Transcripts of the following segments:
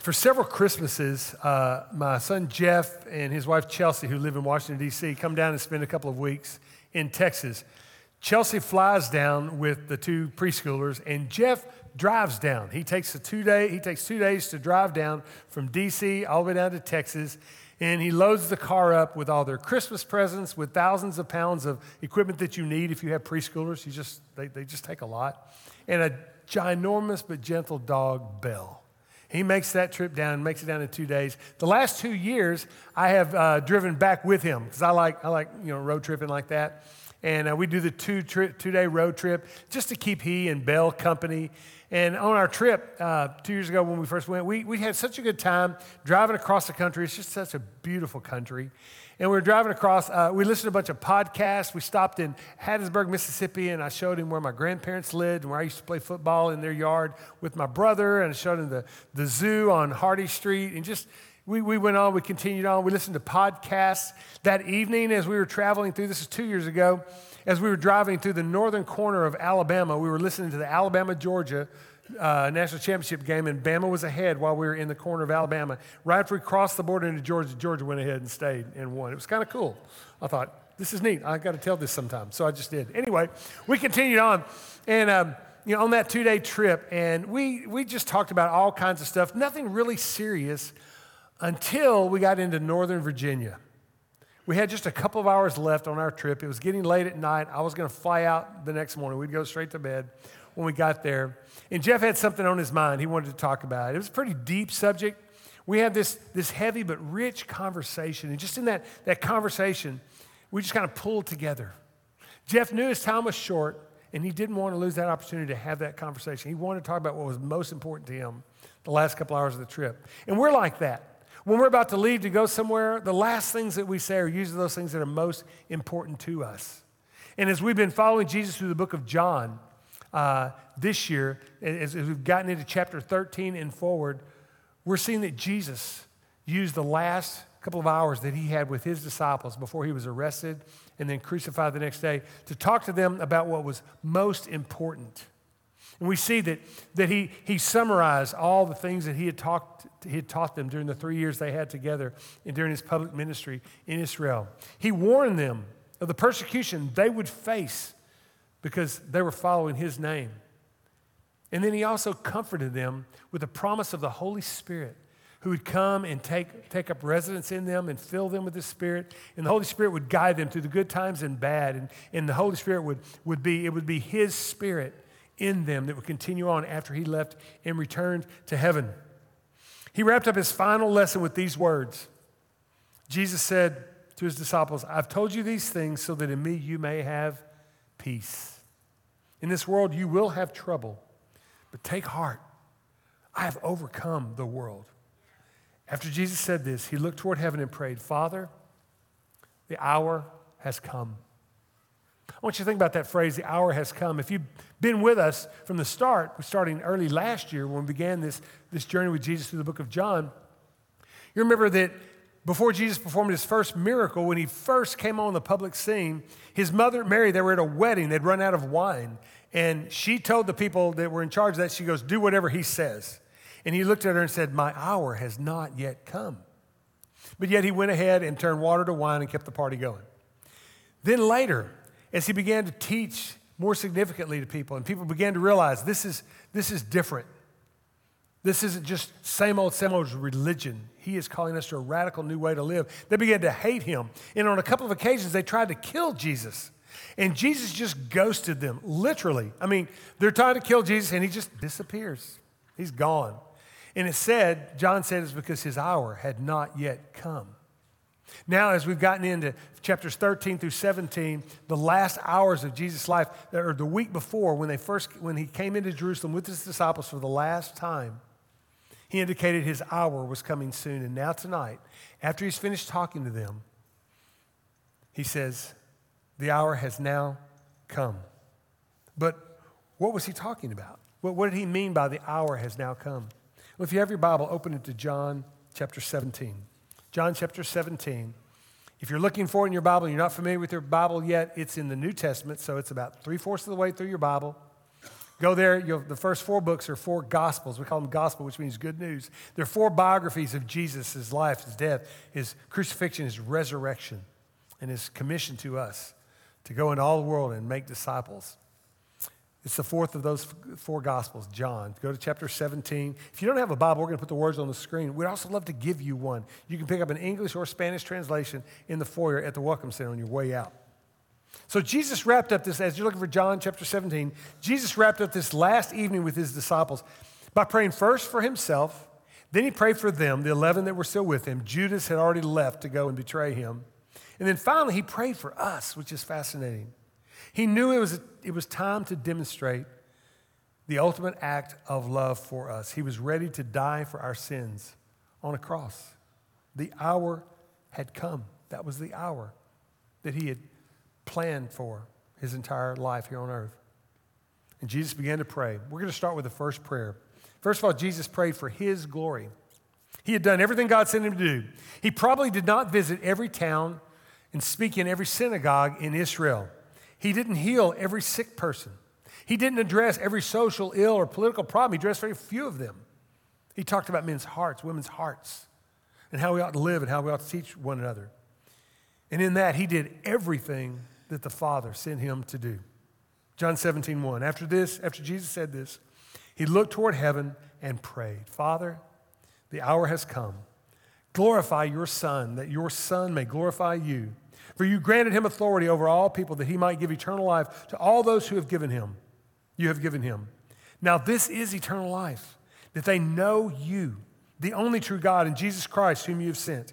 For several Christmases, uh, my son Jeff and his wife Chelsea, who live in Washington, D.C., come down and spend a couple of weeks in Texas. Chelsea flies down with the two preschoolers, and Jeff drives down. He takes a two day, he takes two days to drive down from DC all the way down to Texas, and he loads the car up with all their Christmas presents, with thousands of pounds of equipment that you need if you have preschoolers. You just they, they just take a lot, and a ginormous but gentle dog, Belle. He makes that trip down, makes it down in two days. The last two years, I have uh, driven back with him because I like I like you know road tripping like that. And uh, we do the two, two day road trip just to keep he and Belle company. And on our trip uh, two years ago when we first went, we, we had such a good time driving across the country. It's just such a beautiful country. And we were driving across, uh, we listened to a bunch of podcasts. We stopped in Hattiesburg, Mississippi, and I showed him where my grandparents lived and where I used to play football in their yard with my brother. And I showed him the, the zoo on Hardy Street. And just, we, we went on, we continued on. We listened to podcasts. That evening, as we were traveling through, this is two years ago, as we were driving through the northern corner of Alabama, we were listening to the Alabama Georgia uh, national championship game, and Bama was ahead while we were in the corner of Alabama. Right after we crossed the border into Georgia, Georgia went ahead and stayed and won. It was kind of cool. I thought, this is neat. I got to tell this sometime. So I just did. Anyway, we continued on, and um, you know, on that two-day trip, and we we just talked about all kinds of stuff. Nothing really serious until we got into Northern Virginia. We had just a couple of hours left on our trip. It was getting late at night. I was going to fly out the next morning. We'd go straight to bed when we got there. And Jeff had something on his mind he wanted to talk about. It was a pretty deep subject. We had this, this heavy but rich conversation. And just in that, that conversation, we just kind of pulled together. Jeff knew his time was short, and he didn't want to lose that opportunity to have that conversation. He wanted to talk about what was most important to him the last couple hours of the trip. And we're like that. When we're about to leave to go somewhere, the last things that we say are usually those things that are most important to us. And as we've been following Jesus through the book of John uh, this year, as, as we've gotten into chapter 13 and forward, we're seeing that Jesus used the last couple of hours that he had with his disciples before he was arrested and then crucified the next day to talk to them about what was most important. And we see that, that he, he summarized all the things that he had, talked, he had taught them during the three years they had together and during his public ministry in Israel. He warned them of the persecution they would face because they were following his name. And then he also comforted them with the promise of the Holy Spirit who would come and take, take up residence in them and fill them with the Spirit. And the Holy Spirit would guide them through the good times and bad. And, and the Holy Spirit would, would be, it would be his Spirit in them that would continue on after he left and returned to heaven. He wrapped up his final lesson with these words Jesus said to his disciples, I've told you these things so that in me you may have peace. In this world you will have trouble, but take heart. I have overcome the world. After Jesus said this, he looked toward heaven and prayed, Father, the hour has come. I want you to think about that phrase, the hour has come. If you've been with us from the start, starting early last year when we began this, this journey with Jesus through the book of John, you remember that before Jesus performed his first miracle, when he first came on the public scene, his mother, Mary, they were at a wedding. They'd run out of wine. And she told the people that were in charge that, she goes, Do whatever he says. And he looked at her and said, My hour has not yet come. But yet he went ahead and turned water to wine and kept the party going. Then later, as he began to teach more significantly to people, and people began to realize this is, this is different. This isn't just same old, same old religion. He is calling us to a radical new way to live. They began to hate him. And on a couple of occasions, they tried to kill Jesus. And Jesus just ghosted them, literally. I mean, they're trying to kill Jesus, and he just disappears. He's gone. And it said, John said it's because his hour had not yet come. Now, as we've gotten into chapters 13 through 17, the last hours of Jesus' life, or the week before, when they first when he came into Jerusalem with his disciples for the last time, he indicated his hour was coming soon. And now tonight, after he's finished talking to them, he says, The hour has now come. But what was he talking about? What, what did he mean by the hour has now come? Well, if you have your Bible, open it to John chapter 17. John chapter 17. If you're looking for it in your Bible and you're not familiar with your Bible yet, it's in the New Testament, so it's about three fourths of the way through your Bible. Go there, the first four books are four gospels. We call them gospel, which means good news. They're four biographies of Jesus, his life, his death, his crucifixion, his resurrection, and his commission to us to go into all the world and make disciples. It's the fourth of those four gospels, John. Go to chapter 17. If you don't have a Bible, we're going to put the words on the screen. We'd also love to give you one. You can pick up an English or Spanish translation in the foyer at the Welcome Center on your way out. So Jesus wrapped up this, as you're looking for John chapter 17, Jesus wrapped up this last evening with his disciples by praying first for himself, then he prayed for them, the 11 that were still with him. Judas had already left to go and betray him. And then finally, he prayed for us, which is fascinating. He knew it was, it was time to demonstrate the ultimate act of love for us. He was ready to die for our sins on a cross. The hour had come. That was the hour that he had planned for his entire life here on earth. And Jesus began to pray. We're going to start with the first prayer. First of all, Jesus prayed for his glory. He had done everything God sent him to do. He probably did not visit every town and speak in every synagogue in Israel. He didn't heal every sick person. He didn't address every social ill or political problem. He addressed very few of them. He talked about men's hearts, women's hearts, and how we ought to live and how we ought to teach one another. And in that, he did everything that the Father sent him to do. John 17, 1. After this, after Jesus said this, he looked toward heaven and prayed, Father, the hour has come. Glorify your Son, that your Son may glorify you. For you granted him authority over all people that he might give eternal life to all those who have given him. You have given him. Now, this is eternal life, that they know you, the only true God, and Jesus Christ, whom you have sent.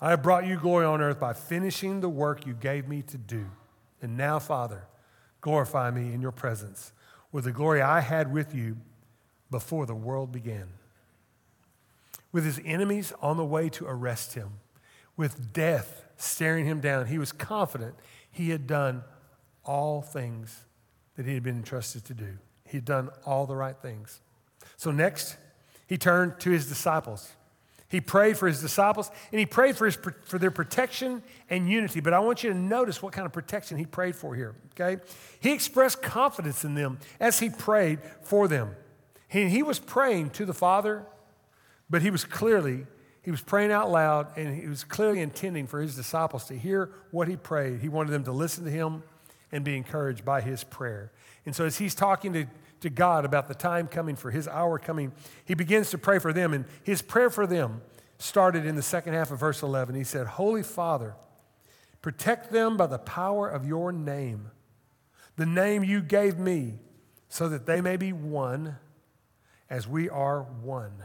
I have brought you glory on earth by finishing the work you gave me to do. And now, Father, glorify me in your presence with the glory I had with you before the world began. With his enemies on the way to arrest him, with death staring him down, he was confident he had done all things that he had been entrusted to do. He had done all the right things. So, next, he turned to his disciples. He prayed for his disciples and he prayed for, his, for their protection and unity. But I want you to notice what kind of protection he prayed for here, okay? He expressed confidence in them as he prayed for them. He, he was praying to the Father, but he was clearly, he was praying out loud and he was clearly intending for his disciples to hear what he prayed. He wanted them to listen to him and be encouraged by his prayer. And so as he's talking to to God about the time coming for his hour coming, he begins to pray for them. And his prayer for them started in the second half of verse 11. He said, Holy Father, protect them by the power of your name, the name you gave me, so that they may be one as we are one.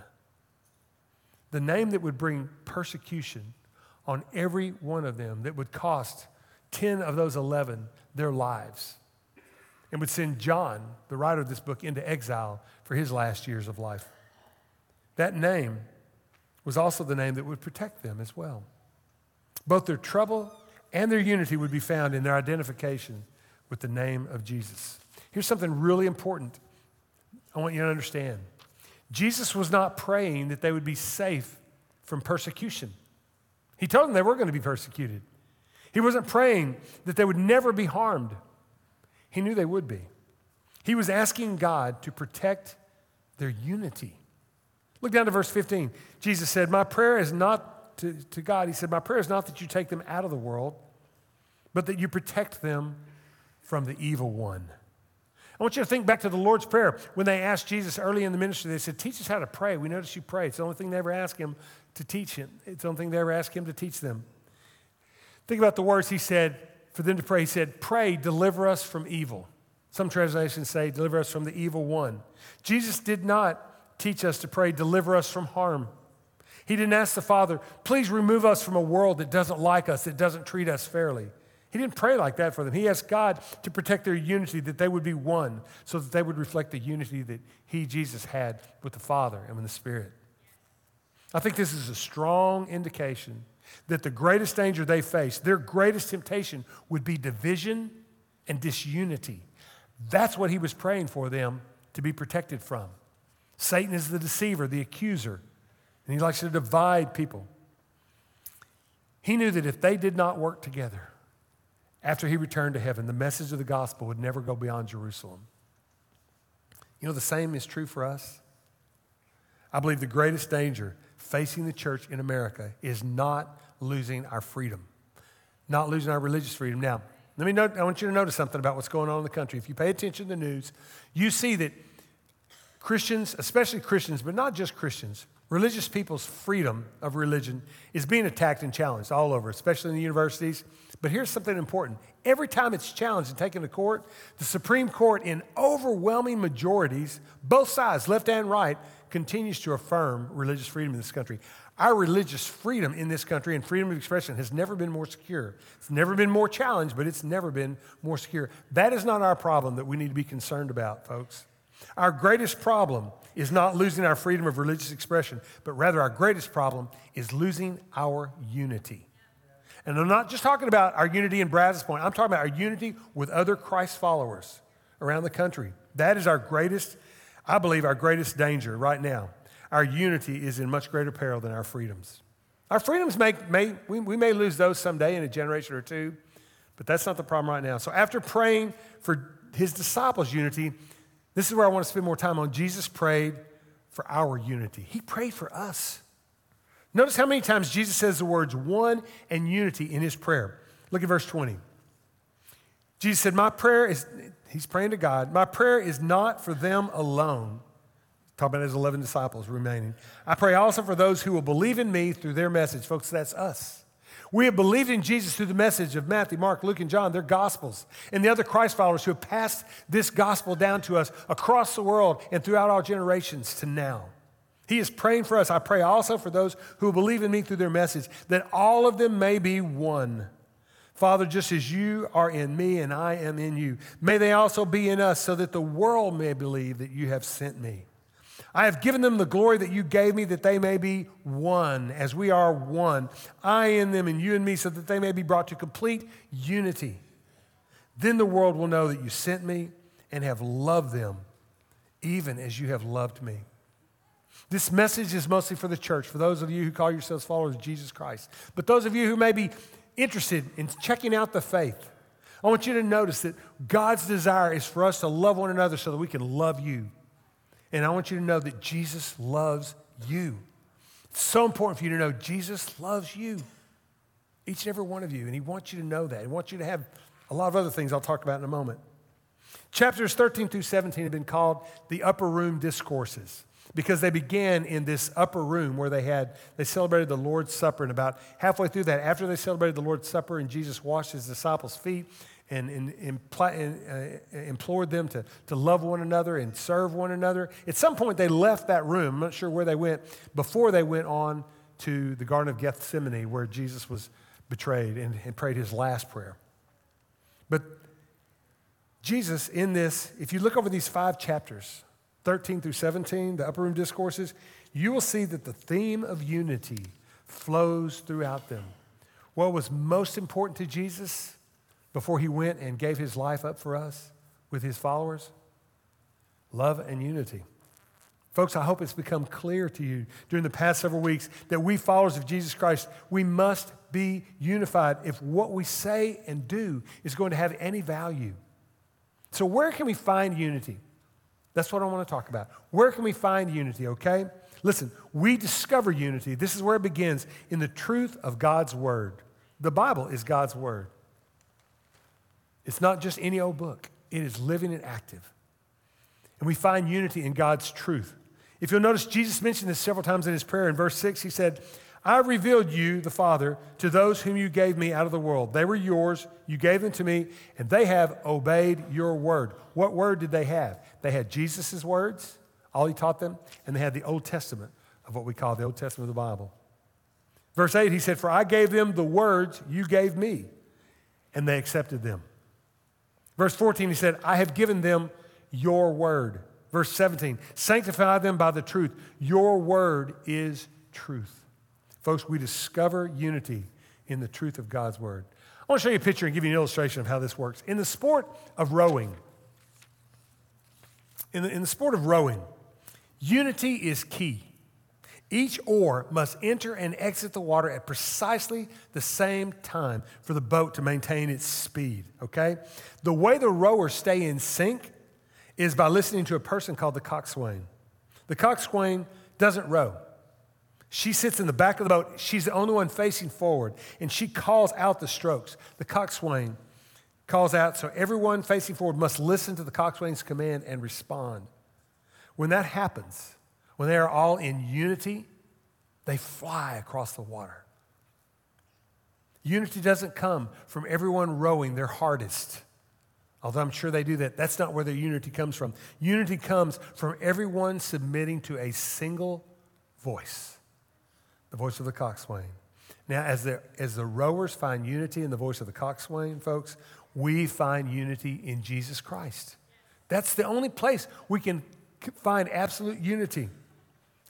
The name that would bring persecution on every one of them, that would cost 10 of those 11 their lives and would send John, the writer of this book, into exile for his last years of life. That name was also the name that would protect them as well. Both their trouble and their unity would be found in their identification with the name of Jesus. Here's something really important I want you to understand Jesus was not praying that they would be safe from persecution. He told them they were going to be persecuted. He wasn't praying that they would never be harmed. He knew they would be. He was asking God to protect their unity. Look down to verse 15. Jesus said, My prayer is not to, to God, He said, My prayer is not that you take them out of the world, but that you protect them from the evil one. I want you to think back to the Lord's Prayer. When they asked Jesus early in the ministry, they said, Teach us how to pray. We notice you pray. It's the only thing they ever ask him to teach him. It's the only thing they ever ask him to teach them. Think about the words he said for them to pray. He said, Pray, deliver us from evil. Some translations say, Deliver us from the evil one. Jesus did not teach us to pray, Deliver us from harm. He didn't ask the Father, Please remove us from a world that doesn't like us, that doesn't treat us fairly. He didn't pray like that for them. He asked God to protect their unity, that they would be one, so that they would reflect the unity that He, Jesus, had with the Father and with the Spirit. I think this is a strong indication that the greatest danger they face, their greatest temptation, would be division and disunity. That's what he was praying for them to be protected from. Satan is the deceiver, the accuser, and he likes to divide people. He knew that if they did not work together after he returned to heaven, the message of the gospel would never go beyond Jerusalem. You know, the same is true for us. I believe the greatest danger facing the church in America is not losing our freedom, not losing our religious freedom. Now, let me note, I want you to notice something about what's going on in the country. If you pay attention to the news, you see that Christians, especially Christians, but not just Christians, religious people's freedom of religion is being attacked and challenged all over, especially in the universities. But here's something important. Every time it's challenged and taken to court, the Supreme Court, in overwhelming majorities, both sides, left and right, continues to affirm religious freedom in this country. Our religious freedom in this country and freedom of expression has never been more secure. It's never been more challenged, but it's never been more secure. That is not our problem that we need to be concerned about, folks. Our greatest problem is not losing our freedom of religious expression, but rather our greatest problem is losing our unity. And I'm not just talking about our unity in Brazos Point, I'm talking about our unity with other Christ followers around the country. That is our greatest, I believe, our greatest danger right now. Our unity is in much greater peril than our freedoms. Our freedoms may, may we, we may lose those someday in a generation or two, but that's not the problem right now. So after praying for his disciples' unity, this is where I want to spend more time on. Jesus prayed for our unity, he prayed for us. Notice how many times Jesus says the words one and unity in his prayer. Look at verse 20. Jesus said, My prayer is, he's praying to God, my prayer is not for them alone. Talking about his 11 disciples remaining. I pray also for those who will believe in me through their message. Folks, that's us. We have believed in Jesus through the message of Matthew, Mark, Luke, and John, their gospels, and the other Christ followers who have passed this gospel down to us across the world and throughout all generations to now. He is praying for us. I pray also for those who believe in me through their message, that all of them may be one. Father, just as you are in me and I am in you, may they also be in us so that the world may believe that you have sent me. I have given them the glory that you gave me, that they may be one, as we are one. I in them and you in me, so that they may be brought to complete unity. Then the world will know that you sent me and have loved them, even as you have loved me. This message is mostly for the church, for those of you who call yourselves followers of Jesus Christ. But those of you who may be interested in checking out the faith, I want you to notice that God's desire is for us to love one another so that we can love you. And I want you to know that Jesus loves you. It's so important for you to know Jesus loves you, each and every one of you. And He wants you to know that. He wants you to have a lot of other things I'll talk about in a moment. Chapters 13 through 17 have been called the upper room discourses because they began in this upper room where they had they celebrated the lord's supper and about halfway through that after they celebrated the lord's supper and jesus washed his disciples feet and, and, and uh, implored them to, to love one another and serve one another. At some point, they left that room. I'm not sure where they went before they went on to the Garden of Gethsemane where Jesus was betrayed and, and prayed his last prayer. But Jesus, in this, if you look over these five chapters, 13 through 17, the upper room discourses, you will see that the theme of unity flows throughout them. What was most important to Jesus? Before he went and gave his life up for us with his followers? Love and unity. Folks, I hope it's become clear to you during the past several weeks that we, followers of Jesus Christ, we must be unified if what we say and do is going to have any value. So, where can we find unity? That's what I want to talk about. Where can we find unity, okay? Listen, we discover unity. This is where it begins in the truth of God's Word. The Bible is God's Word. It's not just any old book, it is living and active. And we find unity in God's truth. If you'll notice, Jesus mentioned this several times in his prayer. In verse 6, he said, I revealed you, the Father, to those whom you gave me out of the world. They were yours, you gave them to me, and they have obeyed your word. What word did they have? They had Jesus' words, all he taught them, and they had the Old Testament of what we call the Old Testament of the Bible. Verse 8, he said, For I gave them the words you gave me, and they accepted them. Verse 14, he said, I have given them your word. Verse 17, sanctify them by the truth. Your word is truth. Folks, we discover unity in the truth of God's word. I want to show you a picture and give you an illustration of how this works. In the sport of rowing, in the, in the sport of rowing, unity is key. Each oar must enter and exit the water at precisely the same time for the boat to maintain its speed, okay? The way the rowers stay in sync is by listening to a person called the coxswain. The coxswain doesn't row. She sits in the back of the boat. She's the only one facing forward, and she calls out the strokes. The coxswain calls out, so everyone facing forward must listen to the coxswain's command and respond. When that happens, when they are all in unity, they fly across the water. Unity doesn't come from everyone rowing their hardest. Although I'm sure they do that, that's not where their unity comes from. Unity comes from everyone submitting to a single voice the voice of the coxswain. Now, as the, as the rowers find unity in the voice of the coxswain, folks, we find unity in Jesus Christ. That's the only place we can find absolute unity.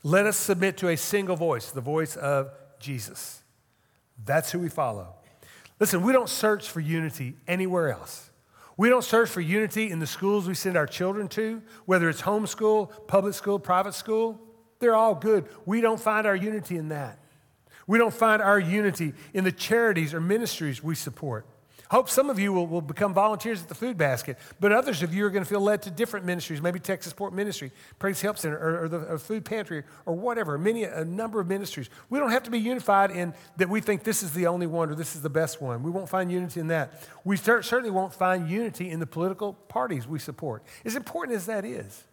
Let us submit to a single voice, the voice of Jesus. That's who we follow. Listen, we don't search for unity anywhere else. We don't search for unity in the schools we send our children to, whether it's homeschool, public school, private school. They're all good. We don't find our unity in that. We don't find our unity in the charities or ministries we support. Hope some of you will, will become volunteers at the food basket, but others of you are going to feel led to different ministries, maybe Texas Port Ministry, Praise Help Center, or, or the or food pantry, or whatever, many, a number of ministries. We don't have to be unified in that we think this is the only one or this is the best one. We won't find unity in that. We certainly won't find unity in the political parties we support, as important as that is.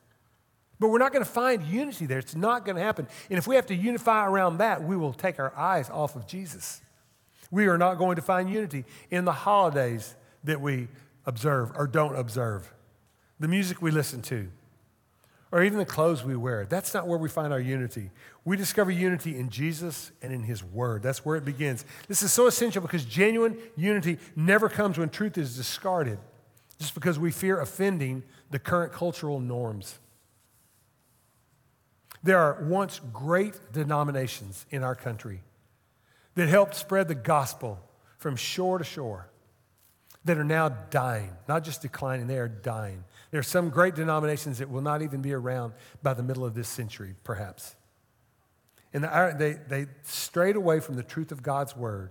But we're not going to find unity there. It's not going to happen. And if we have to unify around that, we will take our eyes off of Jesus. We are not going to find unity in the holidays that we observe or don't observe, the music we listen to, or even the clothes we wear. That's not where we find our unity. We discover unity in Jesus and in His Word. That's where it begins. This is so essential because genuine unity never comes when truth is discarded, just because we fear offending the current cultural norms. There are once great denominations in our country that helped spread the gospel from shore to shore that are now dying, not just declining, they are dying. There are some great denominations that will not even be around by the middle of this century, perhaps. And they, they strayed away from the truth of God's word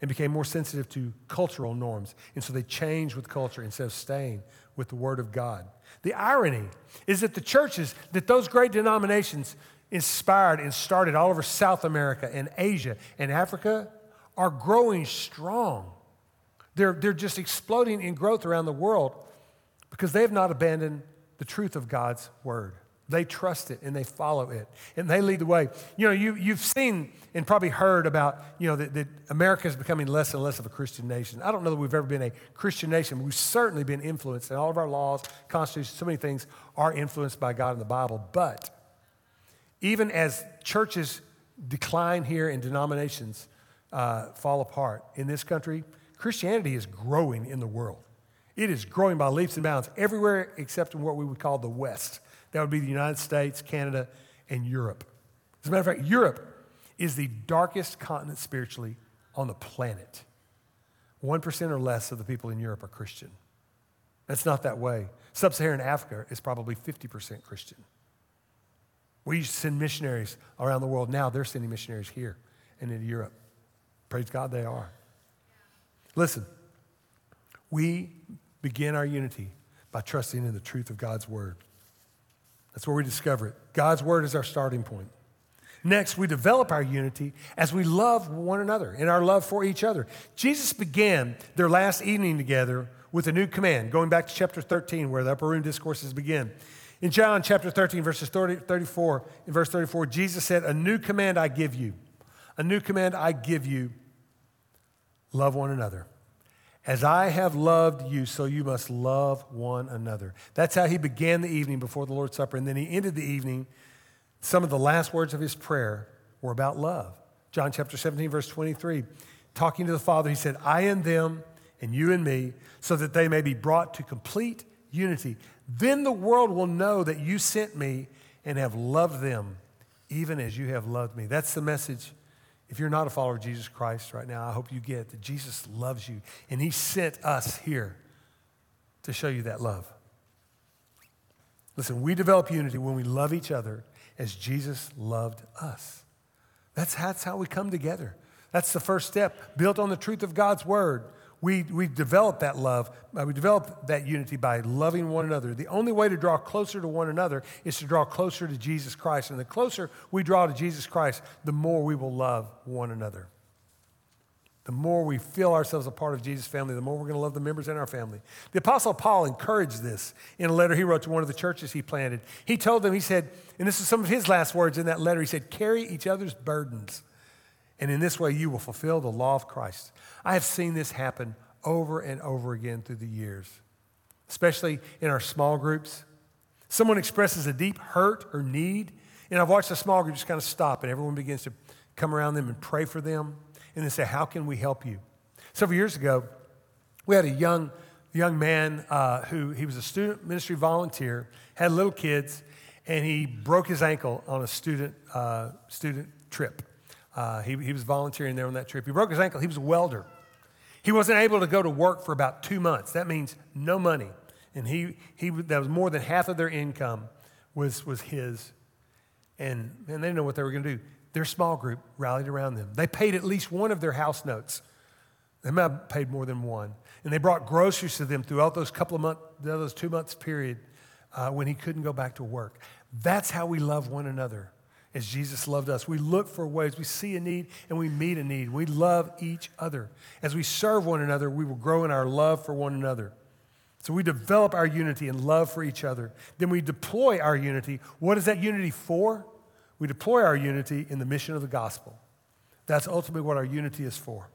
and became more sensitive to cultural norms. And so they changed with culture instead of staying with the word of God. The irony is that the churches that those great denominations inspired and started all over South America and Asia and Africa are growing strong. They're, they're just exploding in growth around the world because they have not abandoned the truth of God's word. They trust it and they follow it and they lead the way. You know, you, you've seen and probably heard about, you know, that, that America is becoming less and less of a Christian nation. I don't know that we've ever been a Christian nation. We've certainly been influenced, and all of our laws, constitutions, so many things are influenced by God in the Bible. But even as churches decline here and denominations uh, fall apart in this country, Christianity is growing in the world. It is growing by leaps and bounds everywhere except in what we would call the West. That would be the United States, Canada, and Europe. As a matter of fact, Europe is the darkest continent spiritually on the planet. 1% or less of the people in Europe are Christian. That's not that way. Sub Saharan Africa is probably 50% Christian. We send missionaries around the world. Now they're sending missionaries here and in Europe. Praise God, they are. Listen, we begin our unity by trusting in the truth of God's word. That's where we discover it. God's word is our starting point. Next, we develop our unity as we love one another in our love for each other. Jesus began their last evening together with a new command, going back to chapter 13, where the upper room discourses begin. In John chapter 13, verses 30, 34, in verse 34, Jesus said, A new command I give you, a new command I give you, love one another. As I have loved you, so you must love one another. That's how he began the evening before the Lord's Supper. And then he ended the evening. Some of the last words of his prayer were about love. John chapter 17, verse 23, talking to the Father, he said, I and them, and you and me, so that they may be brought to complete unity. Then the world will know that you sent me and have loved them, even as you have loved me. That's the message if you're not a follower of Jesus Christ right now, I hope you get that Jesus loves you and he sent us here to show you that love. Listen, we develop unity when we love each other as Jesus loved us. That's, that's how we come together. That's the first step, built on the truth of God's word. We, we develop that love, uh, we develop that unity by loving one another. The only way to draw closer to one another is to draw closer to Jesus Christ. And the closer we draw to Jesus Christ, the more we will love one another. The more we feel ourselves a part of Jesus' family, the more we're going to love the members in our family. The Apostle Paul encouraged this in a letter he wrote to one of the churches he planted. He told them, he said, and this is some of his last words in that letter, he said, carry each other's burdens. And in this way, you will fulfill the law of Christ. I have seen this happen over and over again through the years, especially in our small groups. Someone expresses a deep hurt or need, and I've watched a small group just kind of stop, and everyone begins to come around them and pray for them and they say, How can we help you? Several years ago, we had a young, young man uh, who he was a student ministry volunteer, had little kids, and he broke his ankle on a student, uh, student trip. Uh, he, he was volunteering there on that trip. He broke his ankle. He was a welder. He wasn't able to go to work for about two months. That means no money. And he, he, that was more than half of their income was, was his. And, and they didn't know what they were going to do their small group rallied around them. They paid at least one of their house notes. They might have paid more than one. And they brought groceries to them throughout those couple of months, those two months period uh, when he couldn't go back to work. That's how we love one another as Jesus loved us. We look for ways, we see a need and we meet a need. We love each other. As we serve one another, we will grow in our love for one another. So we develop our unity and love for each other. Then we deploy our unity. What is that unity for? We deploy our unity in the mission of the gospel. That's ultimately what our unity is for.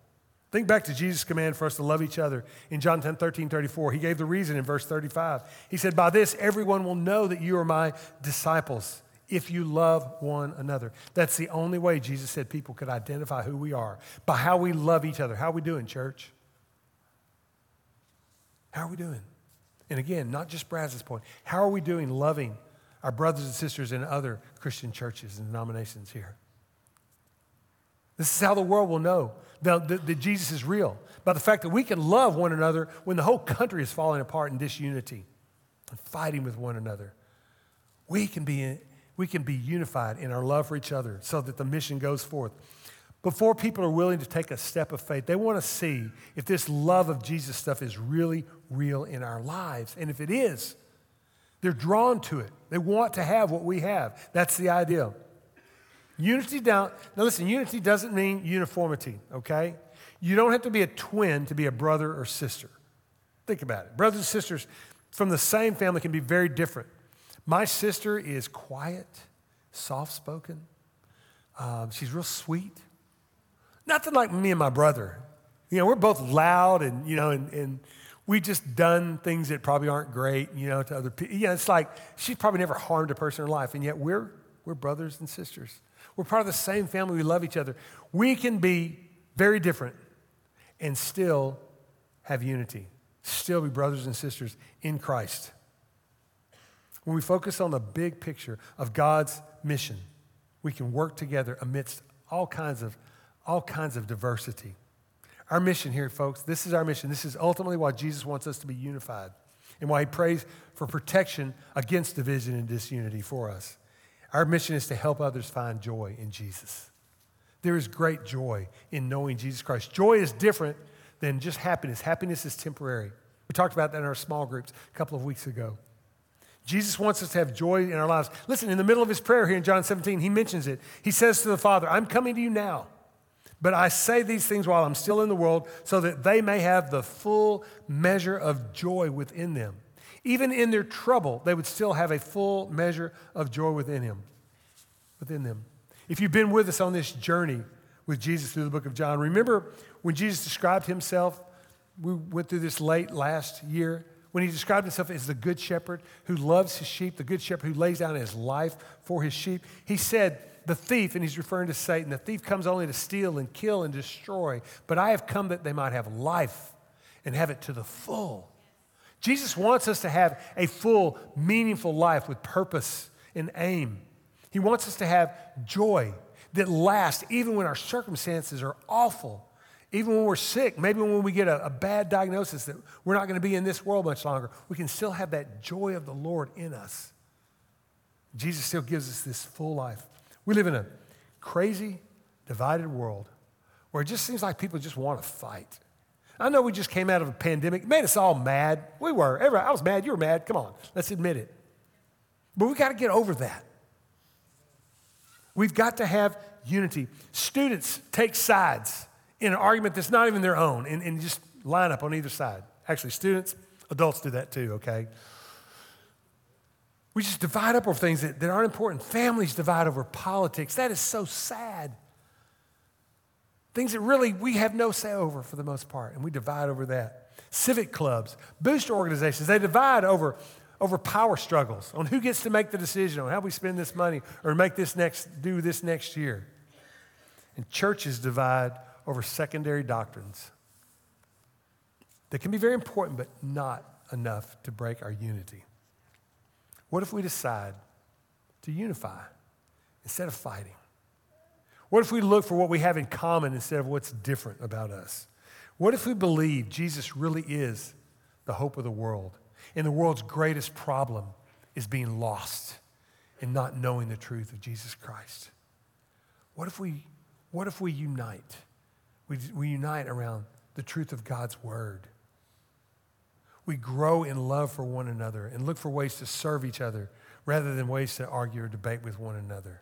Think back to Jesus' command for us to love each other in John 10 13, 34. He gave the reason in verse 35. He said, By this, everyone will know that you are my disciples if you love one another. That's the only way Jesus said people could identify who we are by how we love each other. How are we doing, church? How are we doing? And again, not just Brazos point. How are we doing loving our brothers and sisters in other Christian churches and denominations here. This is how the world will know that, that, that, Jesus is real by the fact that we can love one another when the whole country is falling apart in disunity and fighting with one another. We can be, we can be unified in our love for each other so that the mission goes forth. Before people are willing to take a step of faith, they want to see if this love of Jesus stuff is really real in our lives. And if it is, they're drawn to it. They want to have what we have. That's the idea. Unity down. Now listen, unity doesn't mean uniformity, okay? You don't have to be a twin to be a brother or sister. Think about it. Brothers and sisters from the same family can be very different. My sister is quiet, soft spoken. Um, she's real sweet. Nothing like me and my brother. You know, we're both loud and, you know, and, and we just done things that probably aren't great, you know, to other people. Yeah, it's like she's probably never harmed a person in her life, and yet we're, we're brothers and sisters. We're part of the same family. We love each other. We can be very different and still have unity, still be brothers and sisters in Christ. When we focus on the big picture of God's mission, we can work together amidst all kinds of, all kinds of diversity. Our mission here, folks, this is our mission. This is ultimately why Jesus wants us to be unified and why he prays for protection against division and disunity for us. Our mission is to help others find joy in Jesus. There is great joy in knowing Jesus Christ. Joy is different than just happiness. Happiness is temporary. We talked about that in our small groups a couple of weeks ago. Jesus wants us to have joy in our lives. Listen, in the middle of his prayer here in John 17, he mentions it. He says to the Father, I'm coming to you now. But I say these things while I'm still in the world so that they may have the full measure of joy within them. Even in their trouble, they would still have a full measure of joy within him, within them. If you've been with us on this journey with Jesus through the book of John, remember when Jesus described himself, we went through this late last year, when he described himself as the good shepherd who loves his sheep, the good shepherd who lays down his life for his sheep, he said, the thief, and he's referring to Satan, the thief comes only to steal and kill and destroy, but I have come that they might have life and have it to the full. Jesus wants us to have a full, meaningful life with purpose and aim. He wants us to have joy that lasts even when our circumstances are awful, even when we're sick, maybe when we get a, a bad diagnosis that we're not going to be in this world much longer. We can still have that joy of the Lord in us. Jesus still gives us this full life. We live in a crazy, divided world where it just seems like people just want to fight. I know we just came out of a pandemic. It made us all mad. We were. Everybody, I was mad. You were mad. Come on, let's admit it. But we got to get over that. We've got to have unity. Students take sides in an argument that's not even their own and, and just line up on either side. Actually, students, adults do that too, okay? We just divide up over things that, that aren't important. Families divide over politics. That is so sad. Things that really we have no say over for the most part, and we divide over that. Civic clubs, booster organizations, they divide over, over power struggles on who gets to make the decision on how we spend this money or make this next, do this next year. And churches divide over secondary doctrines that can be very important, but not enough to break our unity. What if we decide to unify instead of fighting? What if we look for what we have in common instead of what's different about us? What if we believe Jesus really is the hope of the world and the world's greatest problem is being lost and not knowing the truth of Jesus Christ? What if we, what if we unite? We, we unite around the truth of God's word we grow in love for one another and look for ways to serve each other rather than ways to argue or debate with one another.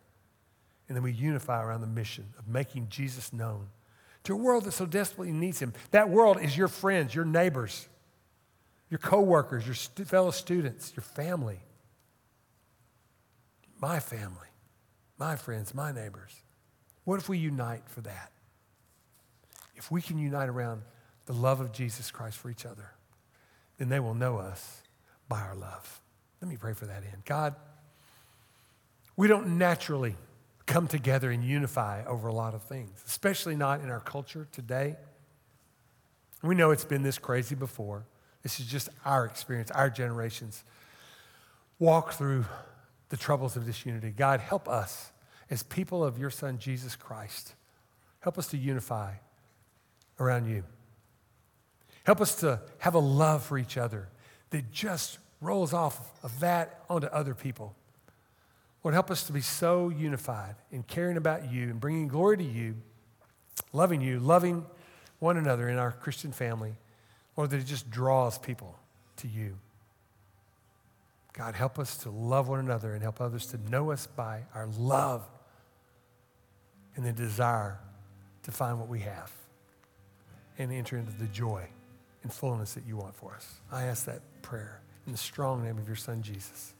And then we unify around the mission of making Jesus known to a world that so desperately needs him. That world is your friends, your neighbors, your coworkers, your st- fellow students, your family. My family, my friends, my neighbors. What if we unite for that? If we can unite around the love of Jesus Christ for each other then they will know us by our love. Let me pray for that end. God, we don't naturally come together and unify over a lot of things, especially not in our culture today. We know it's been this crazy before. This is just our experience, our generations walk through the troubles of disunity. God, help us as people of your Son, Jesus Christ. Help us to unify around you. Help us to have a love for each other that just rolls off of that onto other people. Lord, help us to be so unified in caring about you and bringing glory to you, loving you, loving one another in our Christian family. Lord, that it just draws people to you. God, help us to love one another and help others to know us by our love and the desire to find what we have and enter into the joy and fullness that you want for us. I ask that prayer in the strong name of your son, Jesus.